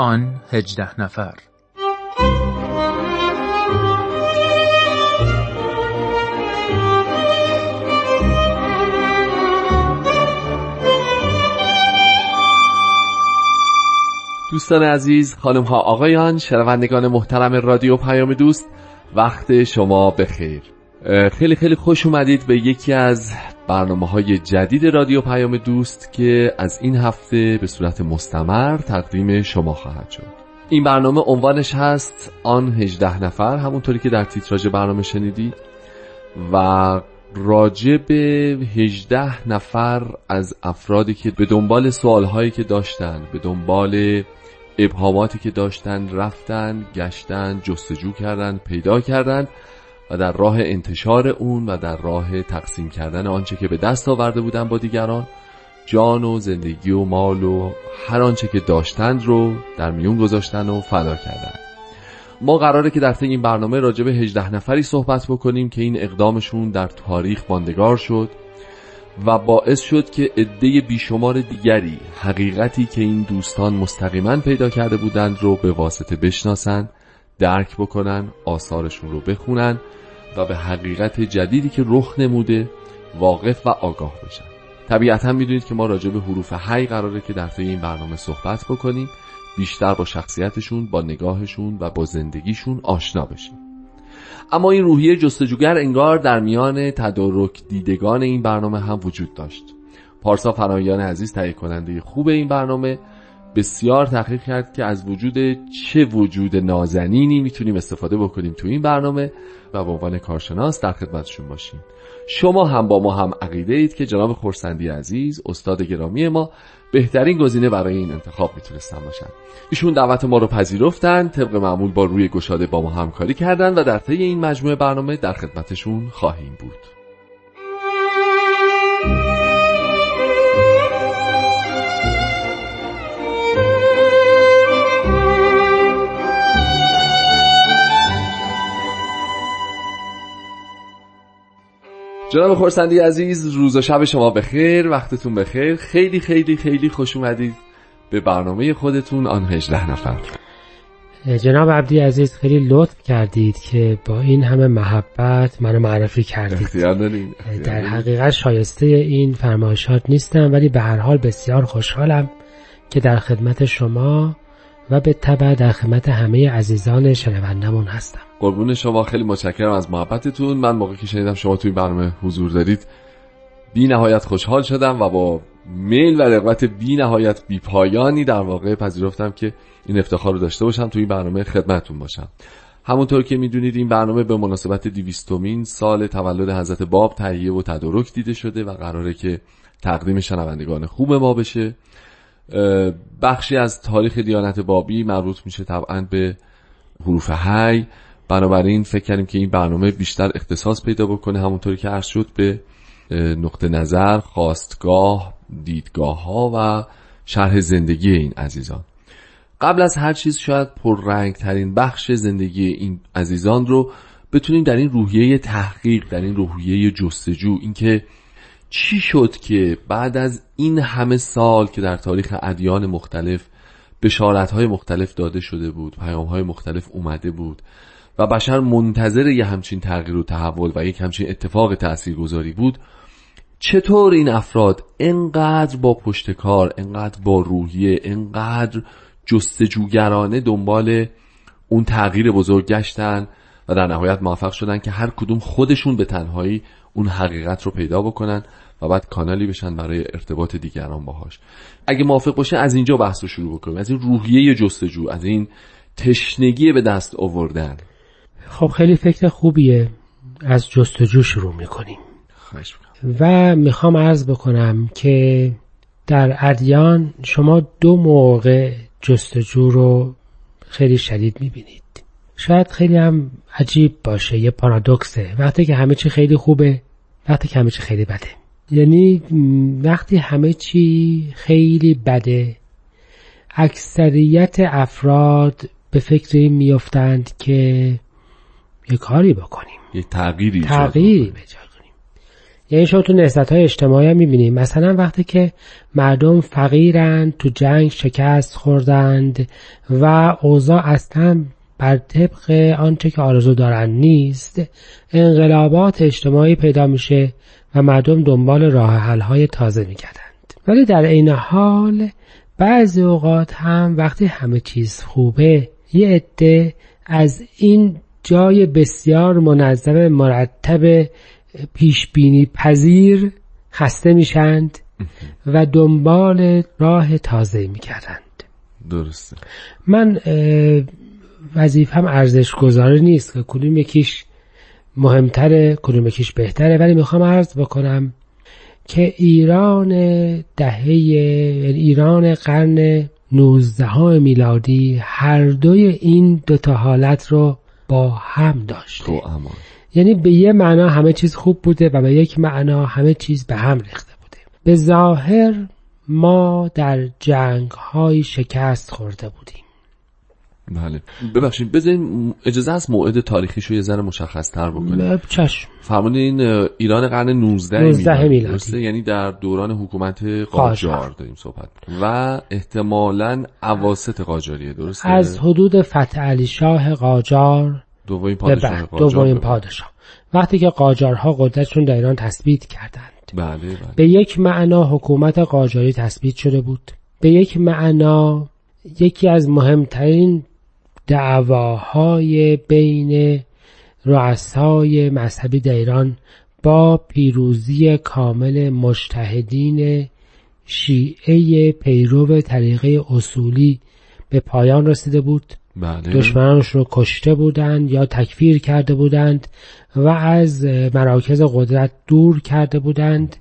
آن هجده نفر. دوستان عزیز خانم ها آقایان شنوندگان محترم رادیو پیام دوست وقت شما بخیر. خیلی خیلی خوش اومدید به یکی از برنامه های جدید رادیو پیام دوست که از این هفته به صورت مستمر تقدیم شما خواهد شد. این برنامه عنوانش هست آن 18 نفر همونطوری که در تیتراژ برنامه شنیدید. و راجع به 18 نفر از افرادی که به دنبال سوالهایی که داشتن به دنبال ابهاماتی که داشتن رفتن گشتن جستجو کردن پیدا کردن و در راه انتشار اون و در راه تقسیم کردن آنچه که به دست آورده بودن با دیگران جان و زندگی و مال و هر آنچه که داشتند رو در میون گذاشتن و فدا کردن. ما قراره که در طی این برنامه راجع به 18 نفری صحبت بکنیم که این اقدامشون در تاریخ ماندگار شد و باعث شد که عده بیشمار دیگری حقیقتی که این دوستان مستقیما پیدا کرده بودند رو به واسطه بشناسند درک بکنن آثارشون رو بخونن و به حقیقت جدیدی که رخ نموده واقف و آگاه بشن طبیعتا می‌دونید که ما راجع به حروف هی قراره که در طی این برنامه صحبت بکنیم بیشتر با شخصیتشون با نگاهشون و با زندگیشون آشنا بشیم. اما این روحیه جستجوگر انگار در میان تدارک دیدگان این برنامه هم وجود داشت. پارسا فرایان عزیز تهیه کننده خوب این برنامه بسیار تحقیق کرد که از وجود چه وجود نازنینی می‌تونیم استفاده بکنیم تو این برنامه و به عنوان کارشناس در خدمتشون باشیم. شما هم با ما هم عقیده اید که جناب خورسندی عزیز استاد گرامی ما بهترین گزینه برای این انتخاب می‌تونستن باشن. ایشون دعوت ما رو پذیرفتن طبق معمول با روی گشاده با ما همکاری کردن و در طی این مجموعه برنامه در خدمتشون خواهیم بود. جناب خورسندی عزیز روز و شب شما بخیر وقتتون بخیر. خیلی خیلی خیلی خوش اومدید به برنامه خودتون آن 18 نفر. جناب عبدی عزیز خیلی لطف کردید که با این همه محبت منو معرفی کردید. در حقیقت شایسته این فرمایشات نیستم ولی به هر حال بسیار خوشحالم که در خدمت شما و به طبع در خدمت همه عزیزان شنوندمون هستم. قربون شما خیلی متشکرم از محبتتون. من موقعی که شنیدم شما توی برنامه حضور دارید بی نهایت خوشحال شدم و با میل و رغبت بی نهایت بی پایانی در واقع پذیرفتم که این افتخار رو داشته باشم توی برنامه خدمتتون باشم. همونطور که می‌دونید این برنامه به مناسبت دیویستومین سال تولد حضرت باب تهیه و تدارک دیده شده و قراره که تقدیم شنوندگان خوب ما بشه. بخشی از تاریخ دیانت بابی مربوط میشه طبعا به حروف هی بنابراین فکر کردیم که این برنامه بیشتر اختصاص پیدا بکنه همونطوری که عرض شد به نقطه نظر خواستگاه دیدگاه ها و شرح زندگی این عزیزان. قبل از هر چیز شاید پررنگ ترین بخش زندگی این عزیزان رو بتونیم در این روحیه تحقیق در این روحیه جستجو اینکه چی شد که بعد از این همه سال که در تاریخ ادیان مختلف بشارت مختلف داده شده بود پیام های مختلف اومده بود و بشر منتظر یه همچین تغییر و تحول و یک همچین اتفاق تاثیرگذاری بود چطور این افراد انقدر با پشتکار انقدر با روحیه انقدر جستجوگرانه دنبال اون تغییر بزرگ گشتن و در نهایت موفق شدن که هر کدوم خودشون به تنهایی اون حقیقت رو پیدا بکنن و بعد کانالی بشن برای ارتباط دیگران باهاش. اگه موافق باشه از اینجا بحث رو شروع بکنیم. از این روحیه جستجو از این تشنگی به دست آوردن. خب خیلی فکر خوبیه از جستجو شروع می‌کنیم. خواهش و می‌خوام عرض بکنم که در ادیان شما دو موقع جستجو رو خیلی شدید می‌بینید. شاید خیلی هم عجیب باشه یه پارادوکسه. وقتی که همه چی خیلی خوبه وقتی که همه چی خیلی بده. یعنی وقتی همه چی خیلی بده اکثریت افراد به فکر این میافتند که یه کاری بکنیم. یه تغییری تغییری کنیم. یعنی شما تو نهضت های اجتماعی هم می‌بینید مثلا وقتی که مردم فقیرند تو جنگ شکست خوردند و اوضاع اصلا بر طبق آنچه که آرزو دارند نیست انقلابات اجتماعی پیدا میشه و مردم دنبال راه حل های تازه میگردند. ولی در عین حال بعضی اوقات هم وقتی همه چیز خوبه یه عده از این جای بسیار منظم مرتب پیش بینی پذیر خسته میشند و دنبال راه تازه می‌کردند درسته. من وظیفم ارزش گذاره نیست که کدوم یکیش مهمتره کدوم یکیش بهتره. ولی می‌خوام عرض بکنم که ایران دهه یعنی ایران قرن 19 میلادی هر دوی این دوتا حالت رو با هم داشته. یعنی به یه معنا همه چیز خوب بوده و به یک معنا همه چیز به هم ریخته بوده. به ظاهر ما در جنگ های شکست خورده بودیم. بله. ببخشید بذارین اجازه است موعد تاریخیشو یه ذره مشخص تر بکنیم چشم. فرمودین ایران قرن 19 19 میلادی. یعنی در دوران حکومت قاجار داریم صحبت. و احتمالا اواسط قاجاریه درسته؟ از حدود فتح علی شاه قاجار دومین پادشاه دومین پادشاه. وقتی که قاجارها قدرتشون در ایران تثبیت کردند. بله بله. به یک معنا حکومت قاجاری تثبیت شده بود. به یک معنا یکی از مهمترین دعواهای بین رؤسای مذهبی در ایران با پیروزی کامل مجتهدین شیعه پیرو طریقه اصولی به پایان رسیده بود. بله. دشمنانش رو کشته بودند یا تکفیر کرده بودند و از مراکز قدرت دور کرده بودند.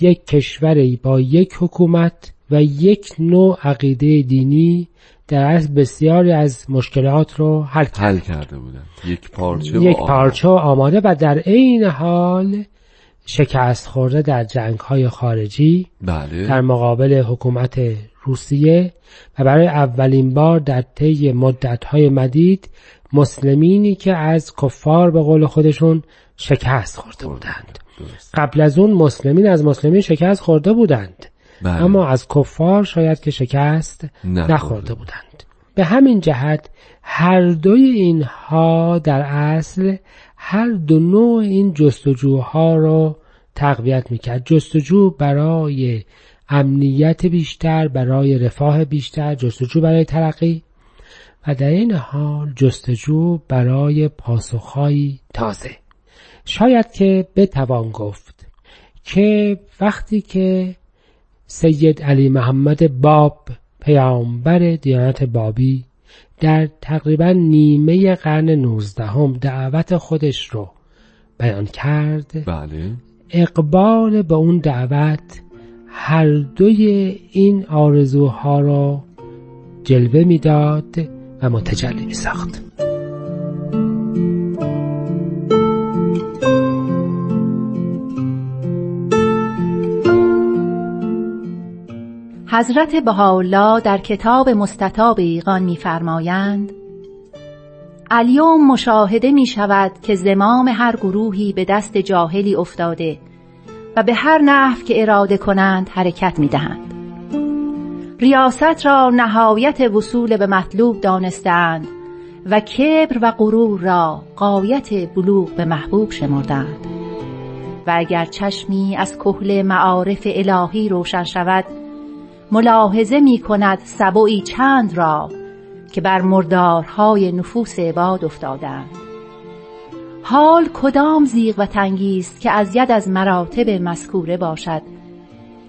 یک کشوری با یک حکومت و یک نوع عقیده دینی در اصل بسیاری از مشکلات رو حل, حل کرده بودن. یک پارچه یک پارچه آماده و در عین حال شکست خورده در جنگ های خارجی بله. در مقابل حکومت روسیه و برای اولین بار در طی مدت های مدید مسلمینی که از کفار به قول خودشون شکست خورده بودند. قبل از اون مسلمین از مسلمین شکست خورده بودند. بله. اما از کفار شاید که شکست نخورده بودند. به همین جهت هر دوی اینها در اصل هر دو نوع این جستجوها رو تقویت می‌کرد. جستجو برای امنیت بیشتر برای رفاه بیشتر جستجو برای ترقی و در این حال جستجو برای پاسخهایی تازه. شاید که بتوان گفت که وقتی که سید علی محمد باب پیامبر دیانت بابی در تقریبا نیمه قرن نوزدهم دعوت خودش رو بیان کرد بله. اقبال به اون دعوت هر دوی این آرزوها را جلوه می‌داد و متجلی می ساخت. حضرت بهاءالله در کتاب مستطاب ایقان می‌فرمایند الیوم مشاهده می شود که زمام هر گروهی به دست جاهلی افتاده و به هر نحو که اراده کنند حرکت می دهند. ریاست را نهایت وصول به مطلوب دانستند و کبر و غرور را قایت بلوغ به محبوب شمردند و اگر چشمی از کهل معارف الهی روشن شود ملاحظه می کند سبوی چند را که بر مردارهای نفوس عباد افتادند. حال کدام زیغ و تنگی که از ید از مراتب مذکوره باشد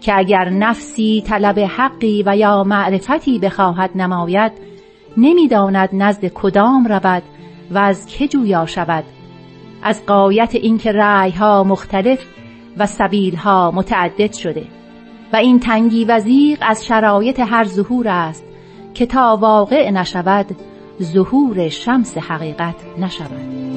که اگر نفسی طلب حقی و یا معرفتی بخواهد نماید نمی‌داند نزد کدام رود و از که جویا شود. از قایت اینکه رأیها مختلف و سبیلها متعدد شده. و این تنگی و زیغ از شرایط هر ظهور است که تا واقع نشود ظهور شمس حقیقت نشود.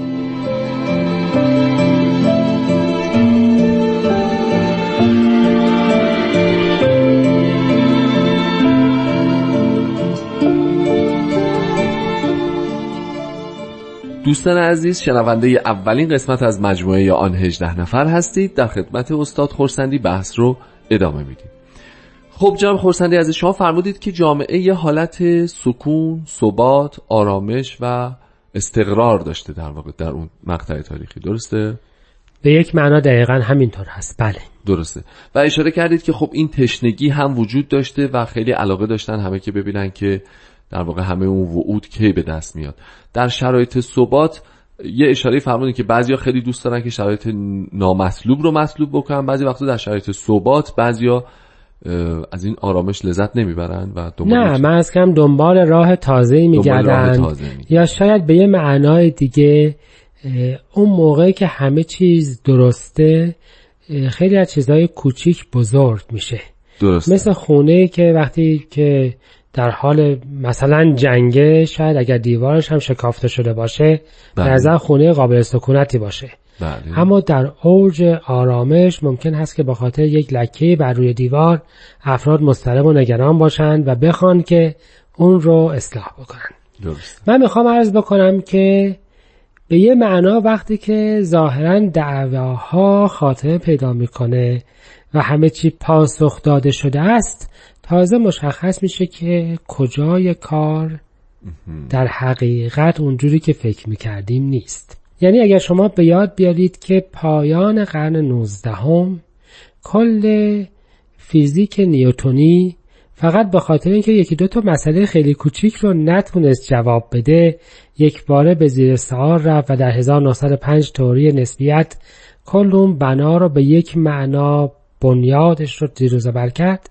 دوستان عزیز شنونده اولین قسمت از مجموعه آن 18 نفر هستید. در خدمت استاد خورسندی بحث رو ادامه میدیم. خب جناب خورسندی از شما فرمودید که جامعه یه حالت سکون، ثبات، آرامش و استقرار داشته در واقع در اون مقطع تاریخی. درسته؟ به یک معنا دقیقا همینطور هست. بله. درسته. و اشاره کردید که خب این تشنگی هم وجود داشته و خیلی علاقه داشتن همه که ببینن که در واقع همه اون وعود کی به دست میاد. در شرایط ثبات یه اشاره فرمودید که بعضیا خیلی دوست دارن که شرایط نامطلوب رو مطلوب بکنن. بعضی وقتا در شرایط ثبات بعضیا از این آرامش لذت نمی‌برن و نه من از کم دنبال راه تازه میگردن. یا شاید به یه معنای دیگه اون موقعی که همه چیز درسته خیلی از چیزهای کوچیک بزرگ میشه. درسته. مثل خونه که وقتی که در حال مثلا جنگه شاید اگر دیوارش هم شکافته شده باشه بله. نظر خونه قابل سکونتی باشه بله. اما در اوج آرامش ممکن هست که به خاطر یک لکه بر روی دیوار افراد مضطرب و نگران باشند و بخوان که اون رو اصلاح بکنن درست. من می‌خوام عرض بکنم که به یه معنا وقتی که ظاهرا دعواها خاتمه پیدا می‌کنه و همه چی پاسخ داده شده است تازه مشخص میشه که کجای کار در حقیقت اونجوری که فکر می‌کردیم نیست. یعنی اگر شما به یاد بیارید که پایان قرن نوزدهم کل فیزیک نیوتونی فقط به خاطر اینکه یکی دو تا مسئله خیلی کوچیک رو نتونست جواب بده یک باره به زیر سوال رفت و در 1905 توری نسبیت کل اون بنا رو به یک معنا بنیادش رو زیر زبر کرد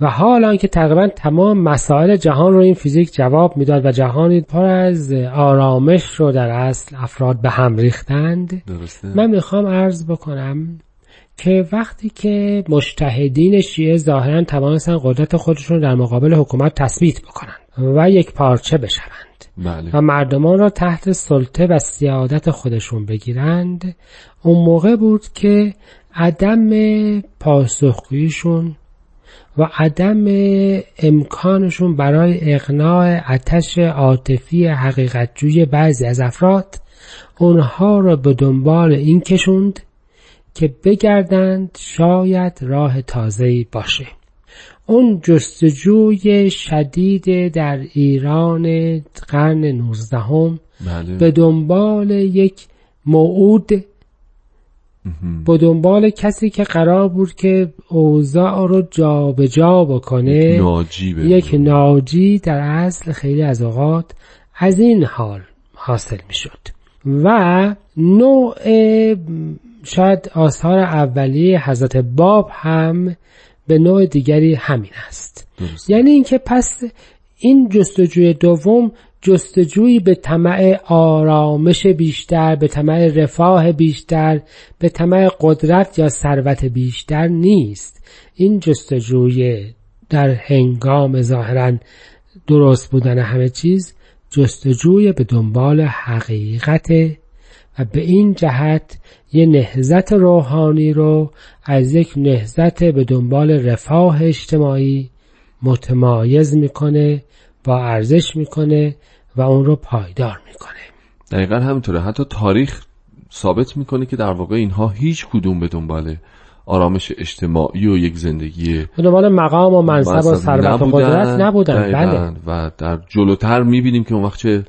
و حالا که تقریبا تمام مسائل جهان رو این فیزیک جواب می‌داد و جهانی پر از آرامش رو در اصل افراد به هم ریختند درسته. من می‌خوام عرض بکنم که وقتی که مجتهدین شیعه ظاهرا توانستن قدرت خودشون در مقابل حکومت تثبیت بکنن و یک پارچه بشوند بله. و مردمان را تحت سلطه و سیادت خودشون بگیرند اون موقع بود که عدم پاسخگوییشون و عدم امکانشون برای اقناع اتش عاطفی حقیقتجوی بعضی از افراد اونها را به دنبال این کشوند که بگردند شاید راه تازه‌ای باشه اون جستجوی شدید در ایران قرن نوزدهم بله. به دنبال یک موعود به دنبال کسی که قرار بود که اوضاع رو جابجا جا بکنه. ناجی به یک ناجی در اصل خیلی از اوقات از این حال حاصل می شد و نوع شاید آثار اولیه حضرت باب هم به نوع دیگری همین است. درست. یعنی اینکه پس این جستجوی دوم جستجویی به طمع آرامش بیشتر به طمع رفاه بیشتر به طمع قدرت یا ثروت بیشتر نیست. این جستجوی در هنگام ظاهرا درست بودن همه چیز جستجوی به دنبال حقیقت و به این جهت یه نهزت روحانی رو از یک نهزت به دنبال رفاه اجتماعی متمایز می‌کنه با ارزش می‌کنه و اون رو پایدار می‌کنه. دقیقا همینطوره. حتی تاریخ ثابت می‌کنه که در واقع اینها هیچ کدوم به دنبال آرامش اجتماعی و یک زندگی به دنبال مقام و منصب و ثروت و قدرت نبودن. بله. و در جلوتر می‌بینیم که اون وقت چه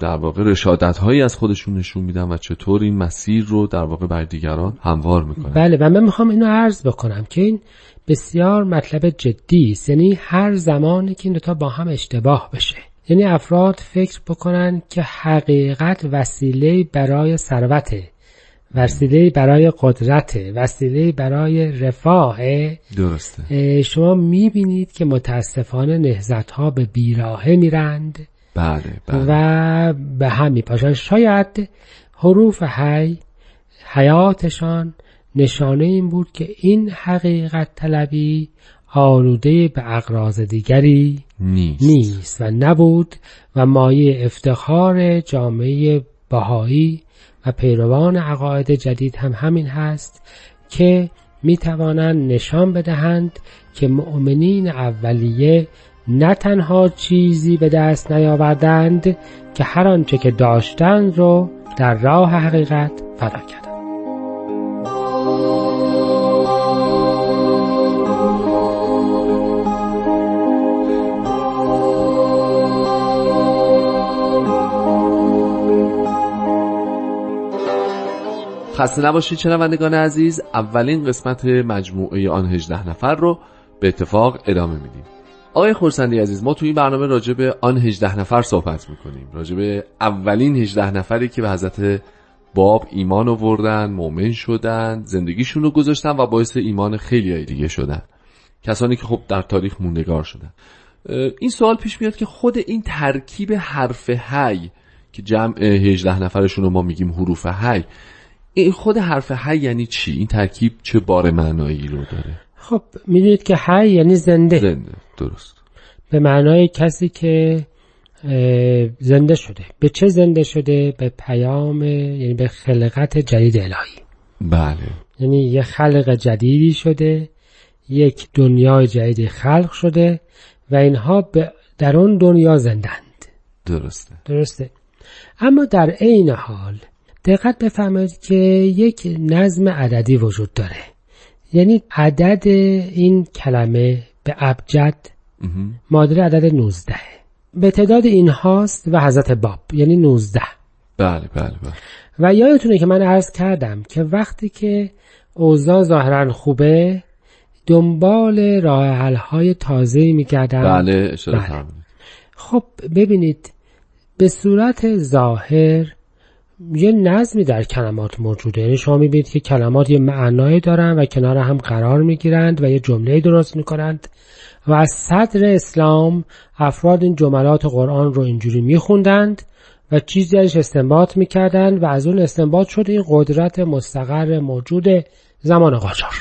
در واقع رشادت هایی از خودشون نشون میدن و چطور این مسیر رو در واقع بر دیگران هموار می‌کنن. بله و من می‌خوام اینو عرض بکنم که این بسیار مطلب جدی است. یعنی هر زمانی که این دوتا با هم اشتباه بشه. یعنی افراد فکر بکنن که حقیقت وسیله برای ثروته وسیله برای قدرت وسیله برای رفاه. درسته. شما می‌بینید که متاسفانه نهزت ها به بیراهه میرند. بله بله و به هم میپاشن شاید حروف حی حیاتشان نشانه این بود که این حقیقت طلبی آلوده به اقراض دیگری نیست. نیست و نبود و مایه افتخار جامعه بهایی و پیروان عقاید جدید هم همین هست که می توانند نشان بدهند که مؤمنین اولیه نه تنها چیزی به دست نیاوردند که هر آنچه که داشتند رو در راه حقیقت فدا کردند. خسته نباشید شنوندگان عزیز اولین قسمت مجموعه آن 18 نفر رو به اتفاق ادامه میدیم. آقای خورسندی عزیز ما تو این برنامه راجع به آن 18 نفر صحبت می‌کنیم. راجع به اولین 18 نفری که به حضرت باب ایمان آوردن مؤمن شدن زندگیشون رو گذاشتن و باعث ایمان خیلی دیگه شدن. کسانی که خب در تاریخ موندگار شدن. این سوال پیش میاد که خود این ترکیب حرف هی که جمع 18 نفرشون رو ما میگیم حروف هی این خود حرف هی یعنی چی؟ این ترکیب چه بار معنایی رو داره؟ خب می‌دونید که هی یعنی زنده. زنده. درست. به معنای کسی که زنده شده. به چه زنده شده؟ به پیام یعنی به خلقت جدید الهی. بله. یعنی یه خلق جدیدی شده یک دنیای جدیدی خلق شده و اینها در اون دنیا زندند. درسته. درسته. اما در عین حال دقت بفرمایید که یک نظم عددی وجود داره. یعنی عدد این کلمه به ابجد مادر عدد 19 به تعداد این هاست و حضرت باب یعنی 19 بله بله بله. و یادتونه که من عرض کردم که وقتی که اوضاع ظاهرا خوبه دنبال راه حل های تازه میگردم. بله اشاره بله. خب ببینید به صورت ظاهر یه نظمی در کلمات موجوده یعنی شما می‌بینید که کلمات یه معنایی دارن و کنار هم قرار می‌گیرند و یه جمله درست می‌کنند. و از صدر اسلام افراد این جملات قرآن رو اینجوری میخوندند و چیزی ازش استنباط می‌کردند و از اون استنباط شده این قدرت مستقر موجود زمان قاجار.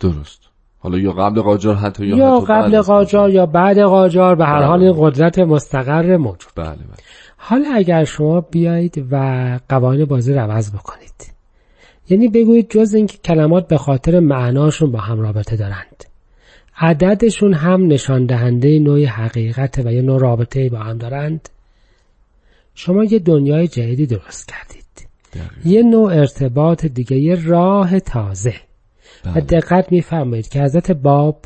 درست. حالا یا قبل قاجار حتی یا, یا قبل قاجار. یا بعد قاجار به هر حال این بله. قدرت مستقر موجود. بله بله. حالا اگر شما بیایید و قوانین بازی رو عوض بکنید. یعنی بگویید جز اینکه کلمات به خاطر معناشون با هم رابطه دارند. عددشون هم نشان دهنده نوع حقیقت و یه نوع رابطه با هم دارند. شما یه دنیای جدیدی درست کردید. یه نوع ارتباط دیگه یه راه تازه. و بله. دقت میفرمایید که حضرت باب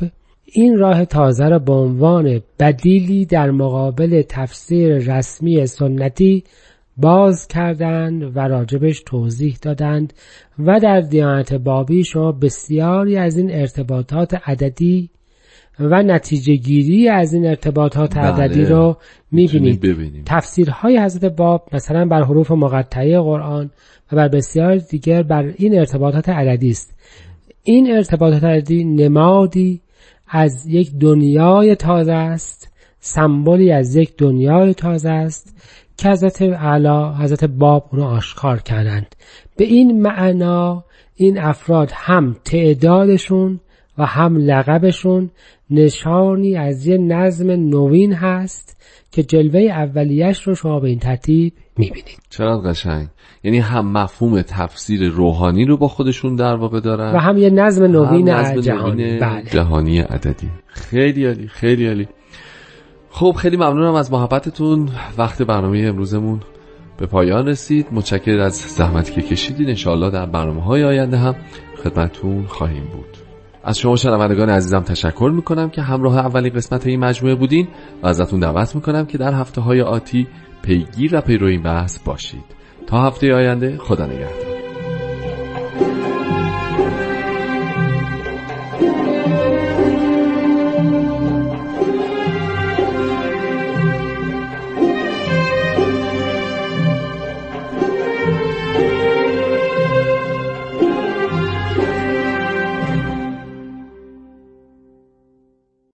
این راه تازه را به عنوان بدیلی در مقابل تفسیر رسمی سنتی باز کردند و راجبش توضیح دادند و در دیانت بابی شما بسیاری از این ارتباطات عددی و نتیجه گیری از این ارتباطات بله. عددی رو می‌بینید. تفسیرهای حضرت باب مثلا بر حروف مقطعه قرآن و بر بسیار دیگر بر این ارتباطات عددی است. این ارتباطات عددی نمادی از یک دنیای تازه است سمبولی از یک دنیای تازه است که حضرت علا حضرت باب اونو آشکار کردند. به این معنا این افراد هم تعدادشون و هم لقبشون نشانی از یه نظم نوین هست که جلوه اولیش رو شما به این ترتیب می‌بینید. چرا قشنگ. یعنی هم مفهوم تفسیر روحانی رو با خودشون در واقع دارن و هم یه نظم نوین جهانی. بله. جهانی عددی. خیلی عالی خیلی عالی. خب خیلی ممنونم از محبتتون. وقت برنامه امروزمون به پایان رسید. متشکر از زحمتی که کشیدین. انشاءالله در برنامه های آینده هم خدمتون خواهیم بود. از شما شنوندگان عزیزم تشکر می‌کنم که همراه اولین قسمت این مجموعه بودین و ازتون دعوت می‌کنم که در هفته های آتی پیگیر و پیرو این بحث باشید. تا هفته آینده خدا نگهدار.